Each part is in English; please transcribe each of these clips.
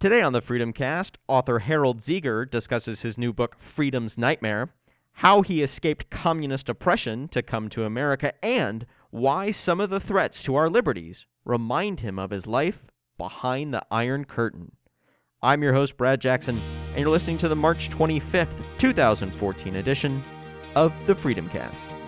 Today on the FreedomCast, author Harald Zieger discusses his new book, Freedom's Nightmare, how he escaped communist oppression to come to America, and why some of the threats to our liberties remind him of his life behind the Iron Curtain. I'm your host, Brad Jackson, and you're listening to the March 25th, 2014 edition of the FreedomCast.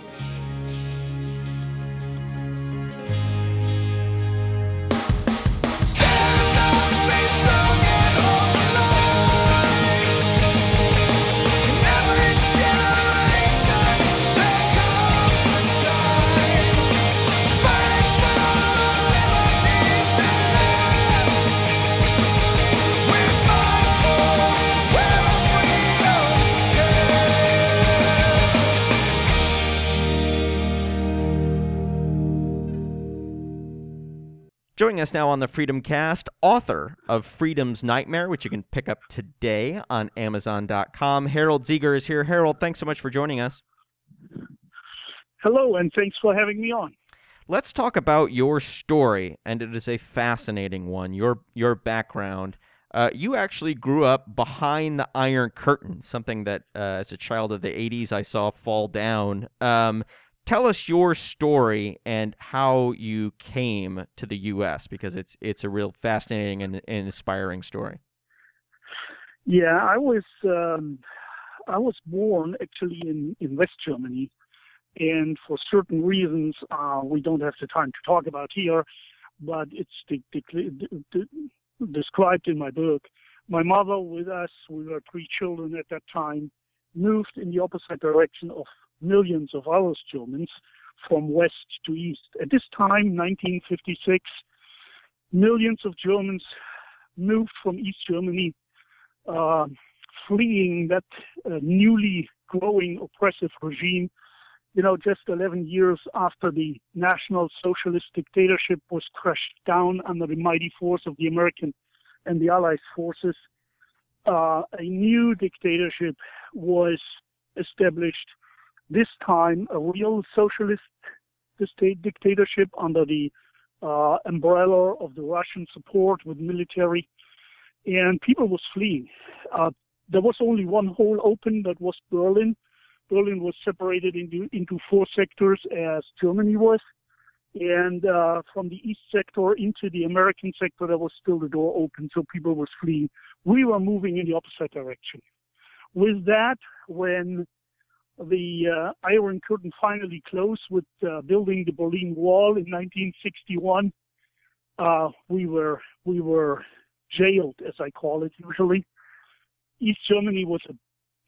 Joining us now on the FreedomCast, author of Freedom's Nightmare, which you can pick up today on Amazon.com. Harald Zieger is here. Harald, thanks so much for joining us. Hello, and thanks for having me on. Let's talk about your story, and it is a fascinating one. Your your background. Uh, you actually grew up behind the Iron Curtain, something that, uh, as a child of the '80s, I saw fall down. Um, tell us your story and how you came to the U.S. because it's it's a real fascinating and, and inspiring story. Yeah, I was um, I was born actually in in West Germany, and for certain reasons uh, we don't have the time to talk about here, but it's de- de- de- described in my book. My mother with us, we were three children at that time, moved in the opposite direction of millions of other Germans from west to east. At this time, 1956, millions of Germans moved from East Germany, uh, fleeing that uh, newly growing oppressive regime. You know, just 11 years after the National Socialist dictatorship was crushed down under the mighty force of the American and the Allied forces, uh, a new dictatorship was established this time a real socialist state dictatorship under the uh, umbrella of the Russian support with military, and people was fleeing. Uh, there was only one hole open, that was Berlin. Berlin was separated into into four sectors as Germany was, and uh, from the east sector into the American sector, there was still the door open, so people was fleeing. We were moving in the opposite direction. With that, when the uh, Iron Curtain finally closed with uh, building the Berlin Wall in 1961. Uh, we were we were jailed, as I call it usually. East Germany was a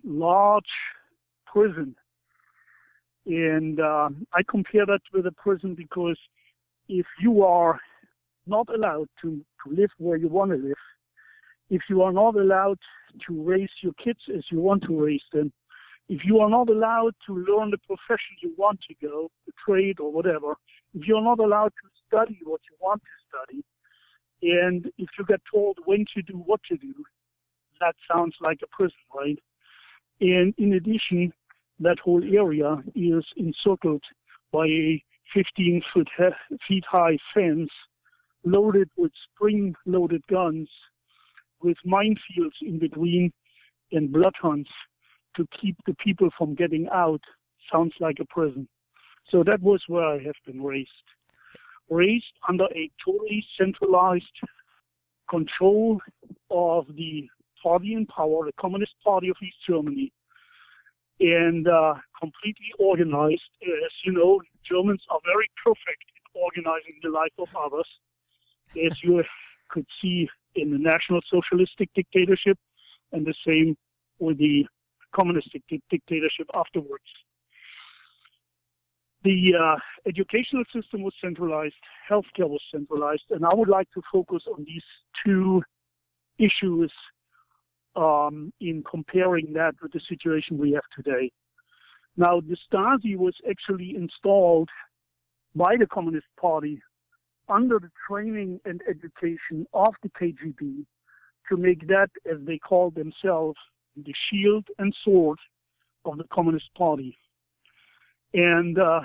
large prison, and uh, I compare that with a prison because if you are not allowed to, to live where you want to live, if you are not allowed to raise your kids as you want to raise them, if you are not allowed to learn the profession you want to go, the trade or whatever, if you're not allowed to study what you want to study, and if you get told when to do what to do, that sounds like a prison, right? And in addition, that whole area is encircled by a 15 foot he- feet high fence loaded with spring loaded guns with minefields in between and bloodhounds to keep the people from getting out sounds like a prison. So that was where I have been raised. Raised under a totally centralized control of the party in power, the Communist Party of East Germany, and uh, completely organized. As you know, Germans are very perfect in organizing the life of others, as you could see in the National Socialistic dictatorship, and the same with the communist dictatorship afterwards. The uh, educational system was centralized, healthcare was centralized, and I would like to focus on these two issues um, in comparing that with the situation we have today. Now, the Stasi was actually installed by the Communist Party under the training and education of the KGB to make that, as they called themselves, the shield and sword of the Communist Party. And uh,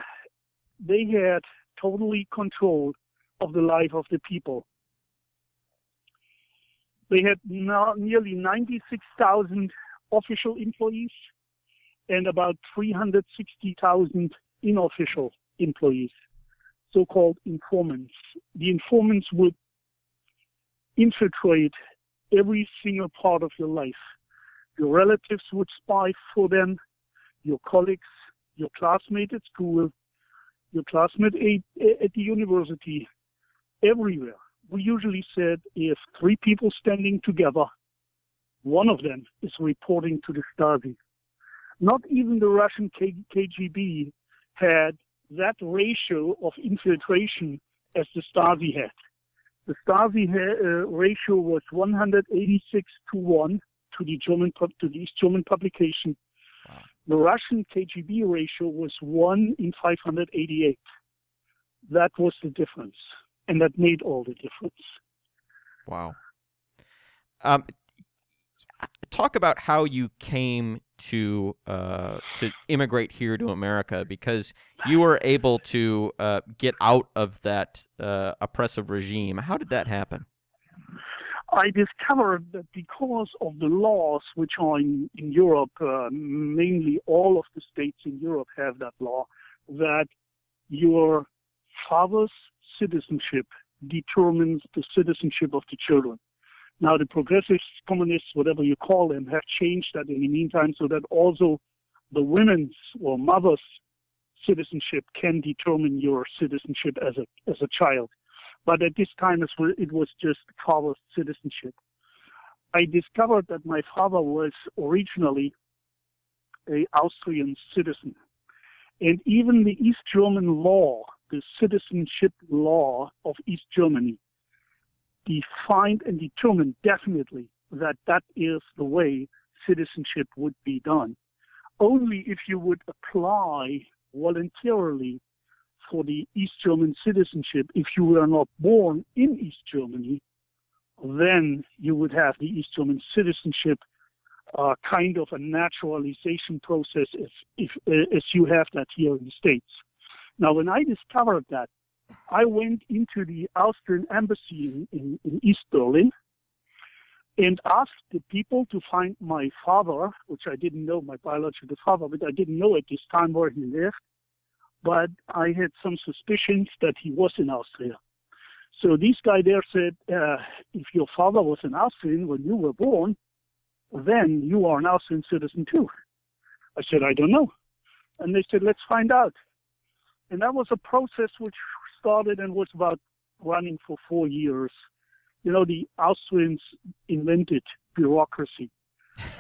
they had totally control of the life of the people. They had now nearly 96,000 official employees and about 360,000 unofficial employees, so-called informants. The informants would infiltrate every single part of your life. Your relatives would spy for them, your colleagues, your classmate at school, your classmate at the university, everywhere. We usually said if three people standing together, one of them is reporting to the Stasi. Not even the Russian KGB had that ratio of infiltration as the Stasi had. The Stasi uh, ratio was 186 to 1 to the German to the East German publication. Wow. The Russian KGB ratio was 1 in 588. That was the difference, and that made all the difference. Wow. Um, talk about how you came to uh, to immigrate here to America because you were able to uh, get out of that uh, oppressive regime. How did that happen? I discovered that because of the laws which are in, in Europe, uh, mainly all of the states in Europe have that law, that your father's citizenship determines the citizenship of the children. Now, the progressives, communists, whatever you call them, have changed that in the meantime so that also the women's or mother's citizenship can determine your citizenship as a as a child. But at this time, it was just father's citizenship. I discovered that my father was originally a Austrian citizen, and even the East German law, the citizenship law of East Germany, defined and determined definitely that that is the way citizenship would be done. Only if you would apply voluntarily for the East German citizenship, if you were not born in East Germany, then you would have the East German citizenship uh, kind of a naturalization process if, if, uh, as you have that here in the States. Now, when I discovered that, I went into the Austrian embassy in, in, in East Berlin and asked the people to find my father, which I didn't know, my biological father, but I didn't know at this time where he lived. But I had some suspicions that he was in Austria. So this guy there said, uh, if your father was an Austrian when you were born, then you are an Austrian citizen too. I said, I don't know. And they said, let's find out. And that was a process which started and was about running for four years. You know, the Austrians invented bureaucracy.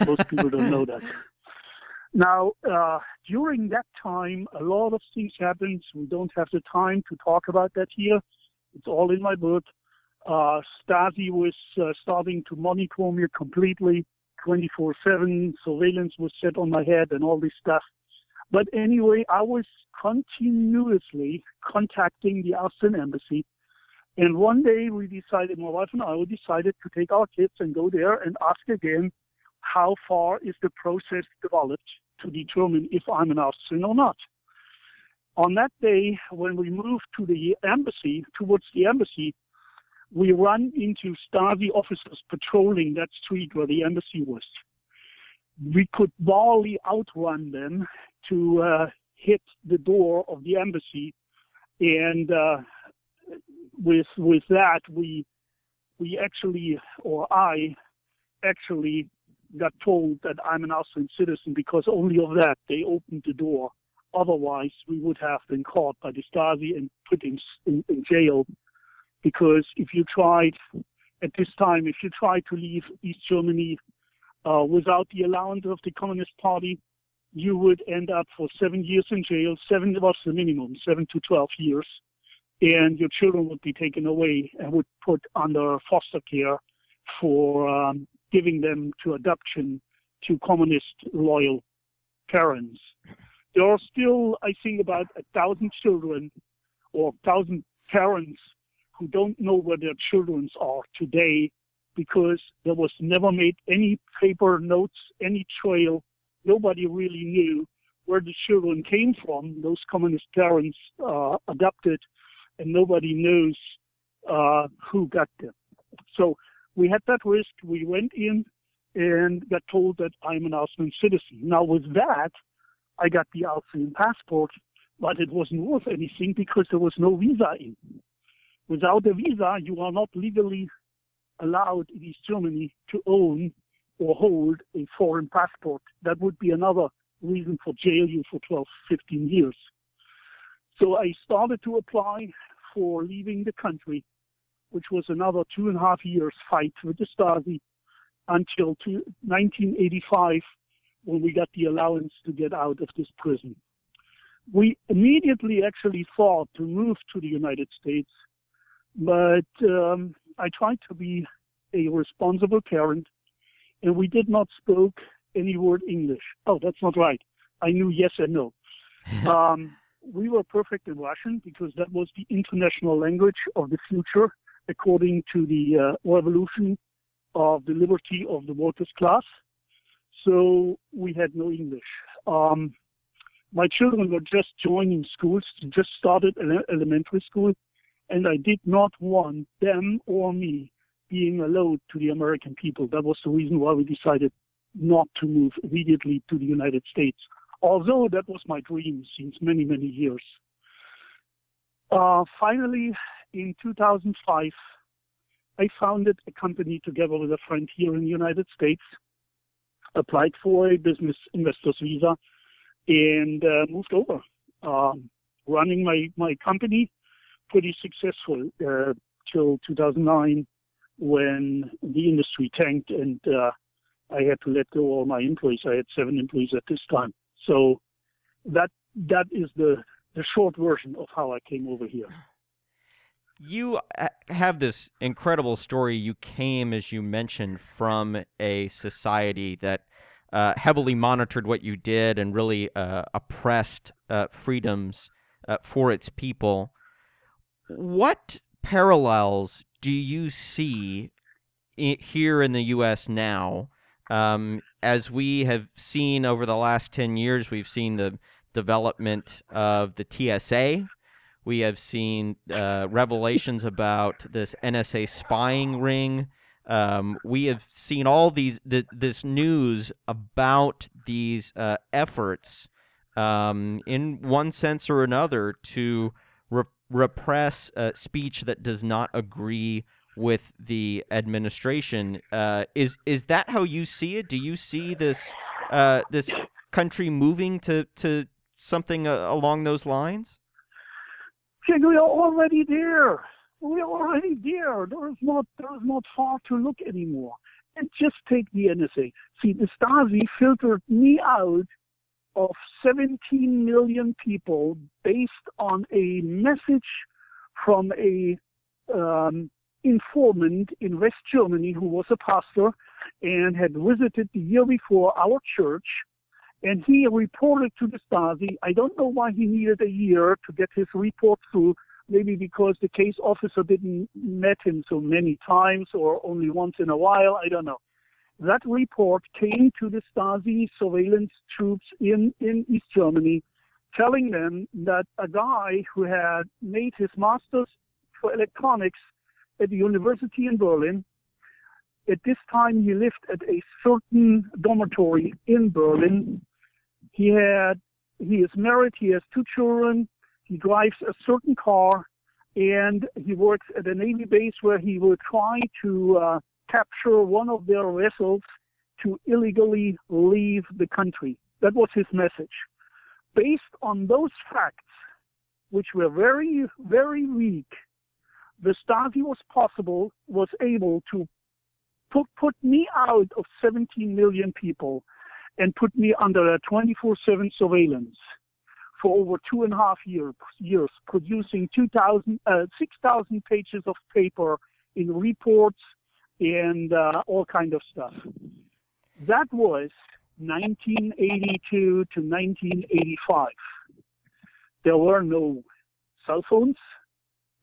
Most people don't know that. Now, uh, during that time, a lot of things happened. We don't have the time to talk about that here. It's all in my book. Uh, Stasi was uh, starting to monitor me completely, 24/7. Surveillance was set on my head and all this stuff. But anyway, I was continuously contacting the Austrian embassy. And one day we decided, my wife and I, we decided to take our kids and go there and ask again, how far is the process developed to determine if I'm an Austrian or not. On that day, when we moved to the embassy, towards the embassy, we run into Stasi officers patrolling that street where the embassy was. We could barely outrun them to uh, hit the door of the embassy, and uh, with with that we we actually or I actually got told that I'm an Austrian citizen because only of that they opened the door. Otherwise, we would have been caught by the Stasi and put in, in, in jail. Because if you tried at this time, if you tried to leave East Germany uh, without the allowance of the Communist Party, you would end up for seven years in jail. Seven was the minimum, seven to 12 years. And your children would be taken away and would put under foster care for um, giving them to adoption to communist loyal parents. There are still, I think, about a thousand children or thousand parents who don't know where their children are today because there was never made any paper notes, any trail nobody really knew where the children came from. Those communist parents uh, adopted, and nobody knows uh, who got them. So we had that risk. We went in and got told that I'm an Austrian citizen. Now, with that, I got the Austrian passport, but it wasn't worth anything because there was no visa in. Without a visa, you are not legally allowed in East Germany to own or hold a foreign passport. That would be another reason for jail you for 12, 15 years. So I started to apply for leaving the country, which was another two and a half years fight with the Stasi until 1985 when we got the allowance to get out of this prison. We immediately actually thought to move to the United States, but um, I tried to be a responsible parent, and we did not spoke any word English. Oh, that's not right. I knew yes and no. um, we were perfect in Russian because that was the international language of the future, according to the uh, revolution of the liberty of the workers' class. So we had no English. Um, my children were just joining schools, just started ele- elementary school, and I did not want them or me being a load to the American people. That was the reason why we decided not to move immediately to the United States, although that was my dream since many, many years. Uh, finally, in 2005, I founded a company together with a friend here in the United States, applied for a business investor's visa, and uh, moved over. Um, running my, my company pretty successful uh, till 2009 when the industry tanked and uh, I had to let go all my employees. I had seven employees at this time. So that that is the the short version of how I came over here. You uh, have this incredible story. You came, as you mentioned, from a society that uh, heavily monitored what you did and really uh, oppressed uh, freedoms uh, for its people. What parallels do you see here in the U.S. now um, as we have seen over the last 10 years, we've seen the development of the TSA. We have seen uh, revelations about this NSA spying ring. Um, we have seen all these th- this news about these uh, efforts, um, in one sense or another, to re- repress uh, speech that does not agree with the administration. Uh, is is that how you see it? Do you see this uh, this country moving to to something uh, along those lines? We are already there. We are already there. There is not there is not far to look anymore. And just take the NSA. See, the Stasi filtered me out of 17 million people based on a message from a um, informant in West Germany who was a pastor and had visited the year before our church. And he reported to the Stasi. I don't know why he needed a year to get his report through. Maybe because the case officer didn't met him so many times or only once in a while. I don't know. That report came to the Stasi surveillance troops in, in East Germany, telling them that a guy who had made his master's for electronics at the university in Berlin. At this time, he lived at a certain dormitory in Berlin. He had, he is married. He has two children. He drives a certain car, and he works at a navy base where he will try to uh, capture one of their vessels to illegally leave the country. That was his message. Based on those facts, which were very, very weak, the Stasi was possible, was able to put, put me out of 17 million people and put me under a 24-7 surveillance for over two and a half year, years, producing 2,000, uh, 6,000 pages of paper in reports and uh, all kind of stuff. That was 1982 to 1985. There were no cell phones.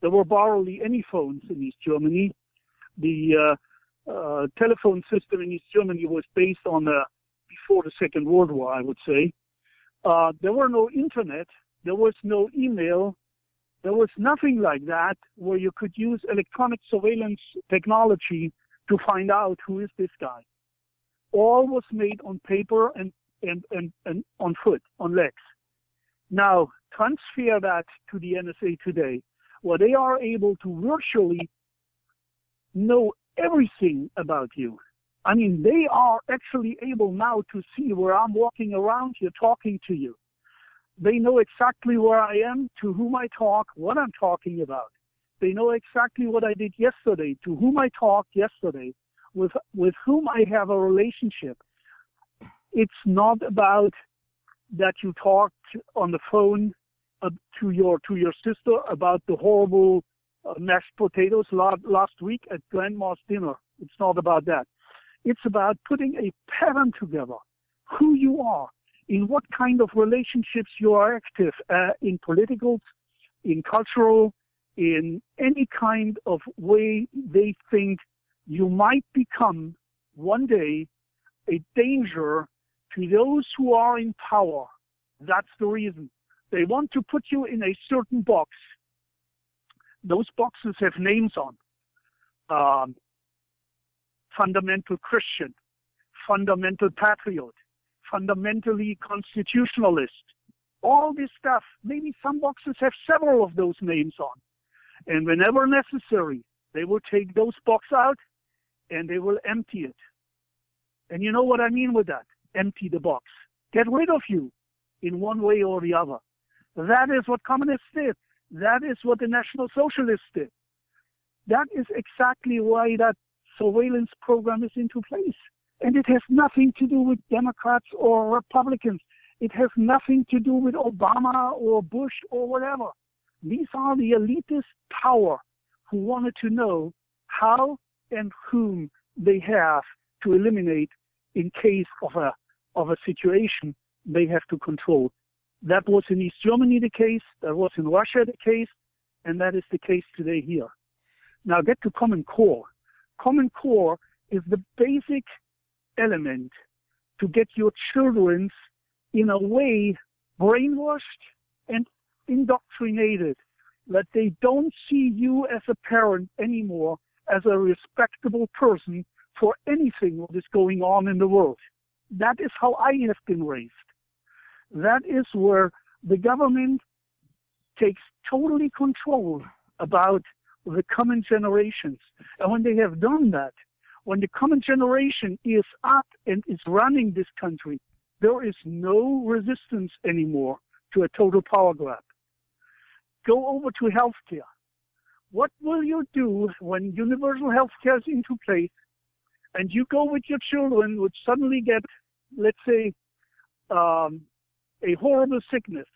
There were barely any phones in East Germany. The uh, uh, telephone system in East Germany was based on the before the Second World War, I would say. Uh, there were no internet. There was no email. There was nothing like that where you could use electronic surveillance technology to find out who is this guy. All was made on paper and, and, and, and on foot, on legs. Now, transfer that to the NSA today, where they are able to virtually know everything about you. I mean, they are actually able now to see where I'm walking around here talking to you. They know exactly where I am, to whom I talk, what I'm talking about. They know exactly what I did yesterday, to whom I talked yesterday, with with whom I have a relationship. It's not about that you talked on the phone uh, to your to your sister about the horrible uh, mashed potatoes last, last week at grandma's dinner. It's not about that. It's about putting a pattern together, who you are, in what kind of relationships you are active, uh, in political, in cultural, in any kind of way they think you might become one day a danger to those who are in power. That's the reason. They want to put you in a certain box. Those boxes have names on. Um, fundamental Christian, fundamental patriot, fundamentally constitutionalist. All this stuff, maybe some boxes have several of those names on. And whenever necessary, they will take those boxes out and they will empty it. And you know what I mean with that? Empty the box. Get rid of you in one way or the other. That is what communists did. That is what the National Socialists did. That is exactly why that surveillance program is into place. And it has nothing to do with Democrats or Republicans. It has nothing to do with Obama or Bush or whatever. These are the elitist power who wanted to know how and whom they have to eliminate in case of a of a situation they have to control. That was in East Germany the case, that was in Russia the case, and that is the case today here. Now get to Common Core. Common Core is the basic element to get your children in a way brainwashed and indoctrinated that they don't see you as a parent anymore as a respectable person for anything that is going on in the world. That is how I have been raised. That is where the government takes totally control about the coming generations. And when they have done that, when the coming generation is up and is running this country, there is no resistance anymore to a total power grab. Go over to healthcare. What will you do when universal healthcare is into place and you go with your children, which suddenly get, let's say, um, a horrible sickness,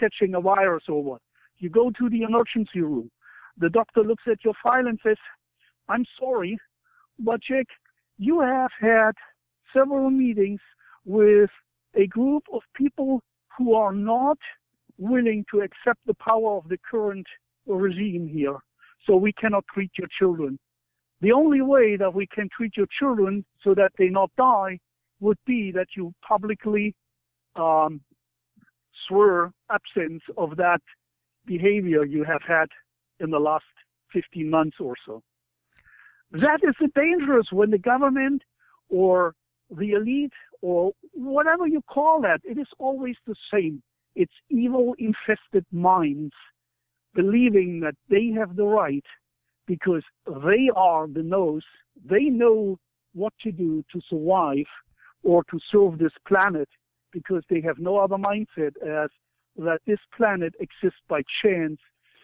catching a virus or what? You go to the emergency room. The doctor looks at your file and says, I'm sorry, but Jack, you have had several meetings with a group of people who are not willing to accept the power of the current regime here. So we cannot treat your children. The only way that we can treat your children so that they not die would be that you publicly um, swear absence of that behavior you have had in the last 15 months or so. That is dangerous when the government or the elite or whatever you call that, it is always the same. It's evil infested minds believing that they have the right because they are the nose, they know what to do to survive or to serve this planet because they have no other mindset as that this planet exists by chance,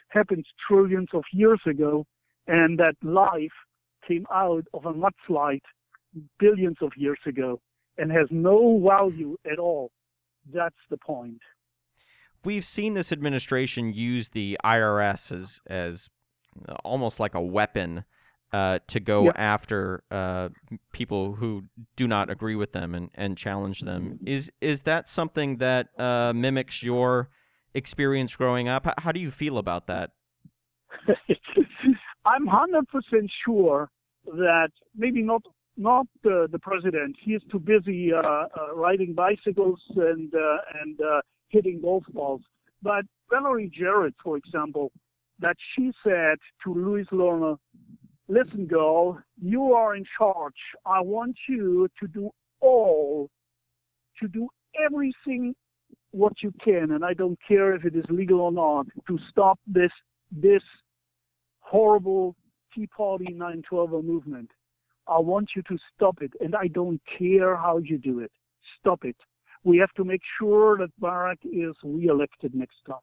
happens trillions of years ago, and that life came out of a mudslide billions of years ago and has no value at all. That's the point. We've seen this administration use the IRS as as almost like a weapon uh, to go after uh, people who do not agree with them and, and challenge them. Is is that something that uh, mimics your experience growing up? How, how do you feel about that? I'm hundred percent sure that maybe not not the president. He is too busy uh, uh, riding bicycles and uh, and hitting golf balls. But Valerie Jarrett, for example, that she said to Lois Lerner, listen, girl, you are in charge. I want you to do all, to do everything what you can, and I don't care if it is legal or not, to stop this this horrible Tea Party 912 movement. I want you to stop it, and I don't care how you do it. Stop it. We have to make sure that Barack is reelected next time,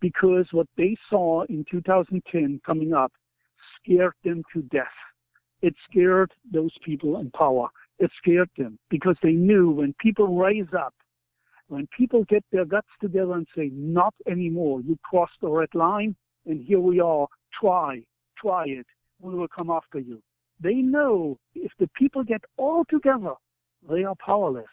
because what they saw in 2010 coming up scared them to death. It scared those people in power. It scared them because they knew when people rise up, when people get their guts together and say, not anymore, you crossed the red line, and here we are, try, try it, we will come after you. They know if the people get all together, they are powerless.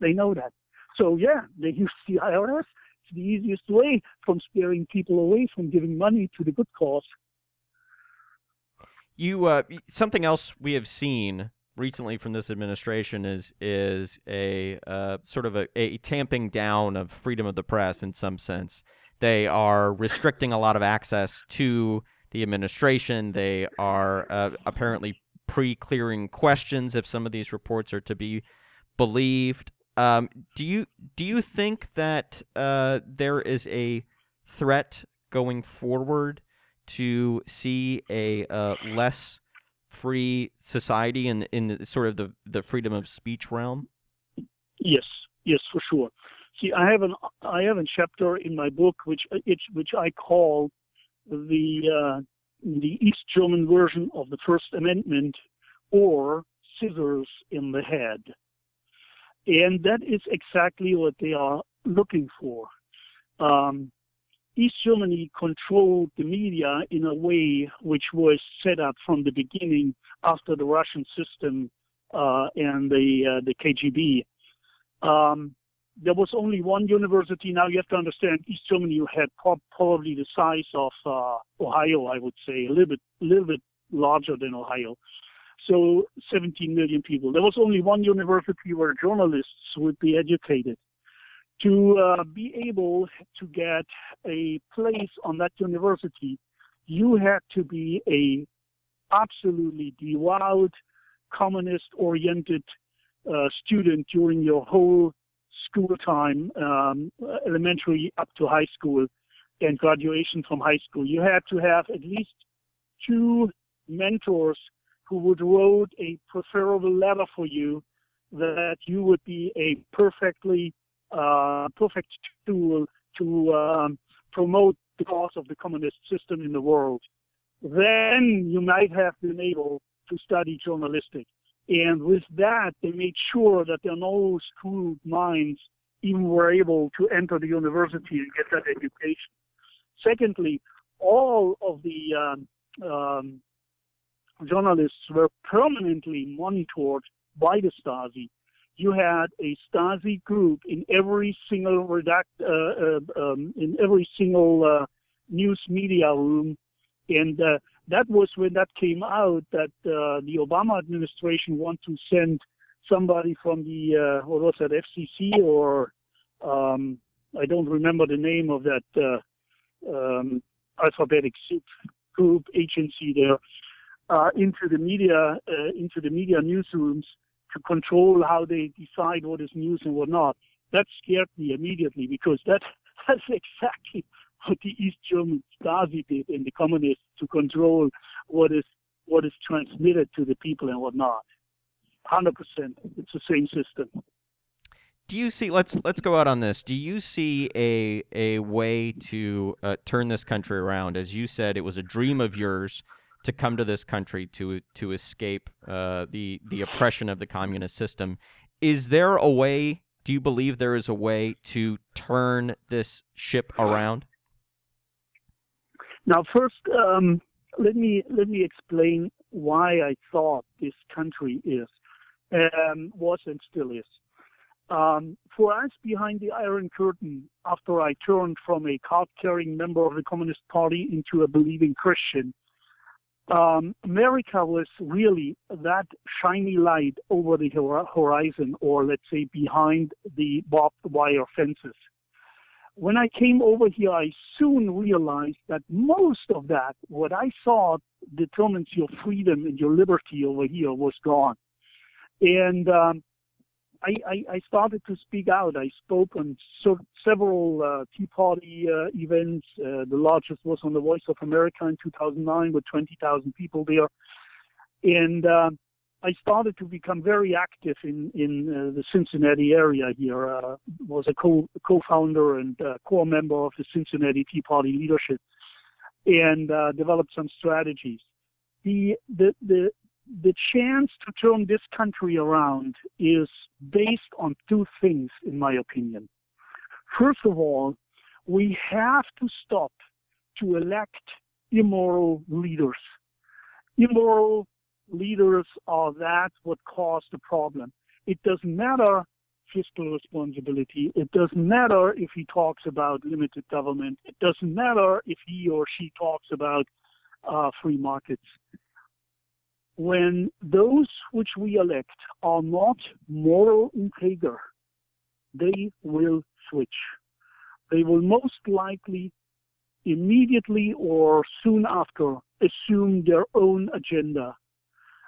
They know that. So yeah, they use the IRS. It's the easiest way from scaring people away from giving money to the good cause. You uh, something else we have seen recently from this administration is is a uh, sort of a, a tamping down of freedom of the press in some sense. They are restricting a lot of access to the administration. They are uh, apparently pre-clearing questions if some of these reports are to be believed. Um, do you do you think that uh, there is a threat going forward to see a uh, less free society in in the, sort of the the freedom of speech realm? Yes, yes, for sure. See, I have an I have a chapter in my book which which, which I call the uh, the East German version of the First Amendment, or scissors in the head, and that is exactly what they are looking for. Um, East Germany controlled the media in a way which was set up from the beginning after the Russian system uh, and the uh, the KGB. Um, there was only one university. Now you have to understand, East Germany had pro- probably the size of uh, Ohio, I would say, a little bit, a little bit larger than Ohio. So 17 million people. There was only one university where journalists would be educated to uh, be able to get a place on that university, you had to be a absolutely devout, communist-oriented uh, student during your whole school time, um, elementary up to high school, and graduation from high school. You had to have at least two mentors who would wrote a preferable letter for you that you would be a perfectly perfect tool to um, promote the cause of the communist system in the world, then you might have been able to study journalistic. And with that, they made sure that there are no screwed minds even were able to enter the university and get that education. Secondly, all of the um, um, journalists were permanently monitored by the Stasi you had a Stasi group in every single redact, uh, uh, um, in every single uh, news media room, and uh, that was when that came out that uh, the Obama administration want to send somebody from the uh, what was that FCC or um, I don't remember the name of that um, alphabetic soup group agency there into the media into the media newsrooms to control how they decide what is news and what not. That scared me immediately because that that's exactly what the East German Stasi did in the communists to control what is what is transmitted to the people and what not. Hundred percent, it's the same system. Do you see? Let's let's go out on this. Do you see a a way to uh, turn this country around? As you said, it was a dream of yours to come to this country to to escape uh, the the oppression of the communist system. Is there a way? Do you believe there is a way to turn this ship around? Now, first, um, let me let me explain why I thought this country is um, was and still is. Um, for us, behind the Iron Curtain, after I turned from a card-carrying member of the Communist Party into a believing Christian, um, America was really that shiny light over the horizon, or let's say behind the barbed wire fences. When I came over here, I soon realized that most of that, what I thought determines your freedom and your liberty over here, was gone. And um, I, I, I, started to speak out. I spoke on so, several uh, Tea Party uh, events. Uh, the largest was on the Voice of America in 2009 with 20,000 people there. And um, I started to become very active in in uh, the Cincinnati area here. Uh, was a co co-founder and uh, core member of the Cincinnati Tea Party leadership, and uh, developed some strategies. The the the the chance to turn this country around is based on two things, in my opinion. First of all, we have to stop to elect immoral leaders. Immoral leaders are that what caused the problem. It doesn't matter fiscal responsibility. It doesn't matter if he talks about limited government. It doesn't matter if he or she talks about uh, free markets. When those which we elect are not moral integer, they will switch. They will most likely immediately or soon after assume their own agenda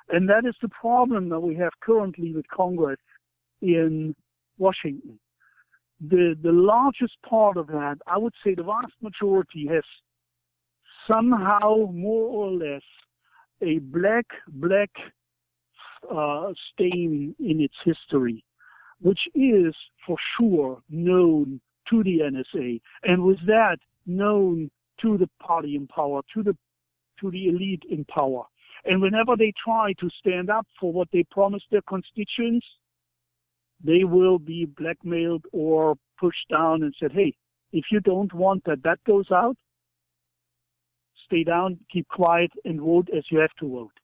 and that is the problem that we have currently with Congress in Washington. The, the largest part of that, I would say the vast majority has somehow more or less a black, black uh, stain in its history, which is for sure known to the NSA, and with that known to the party in power, to the to the elite in power. And whenever they try to stand up for what they promised their constituents, they will be blackmailed or pushed down and said, hey, if you don't want that that goes out, stay down, keep quiet, and vote as you have to vote.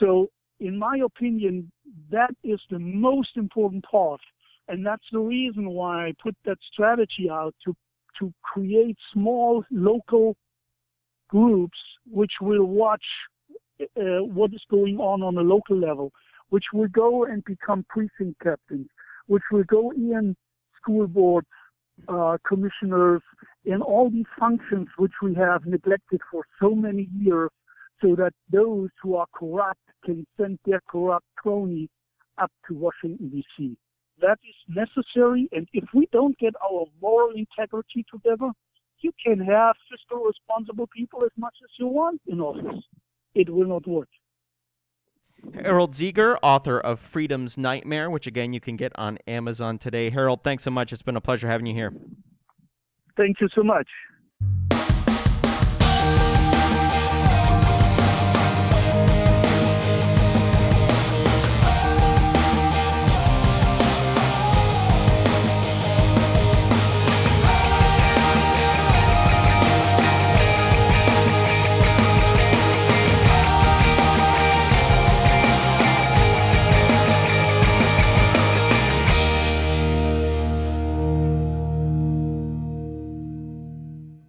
So, in my opinion, that is the most important part. And that's the reason why I put that strategy out to, to create small local groups which will watch uh, what is going on on a local level, which will go and become precinct captains, which will go in school boards, uh, commissioners, in all these functions which we have neglected for so many years, so that those who are corrupt can send their corrupt cronies up to Washington, D.C. That is necessary, and if we don't get our moral integrity together, you can have fiscal responsible people as much as you want in office it will not work. Harald Zieger, author of Freedom's Nightmare, which again you can get on Amazon today. Harald, thanks so much. It's been a pleasure having you here. Thank you so much.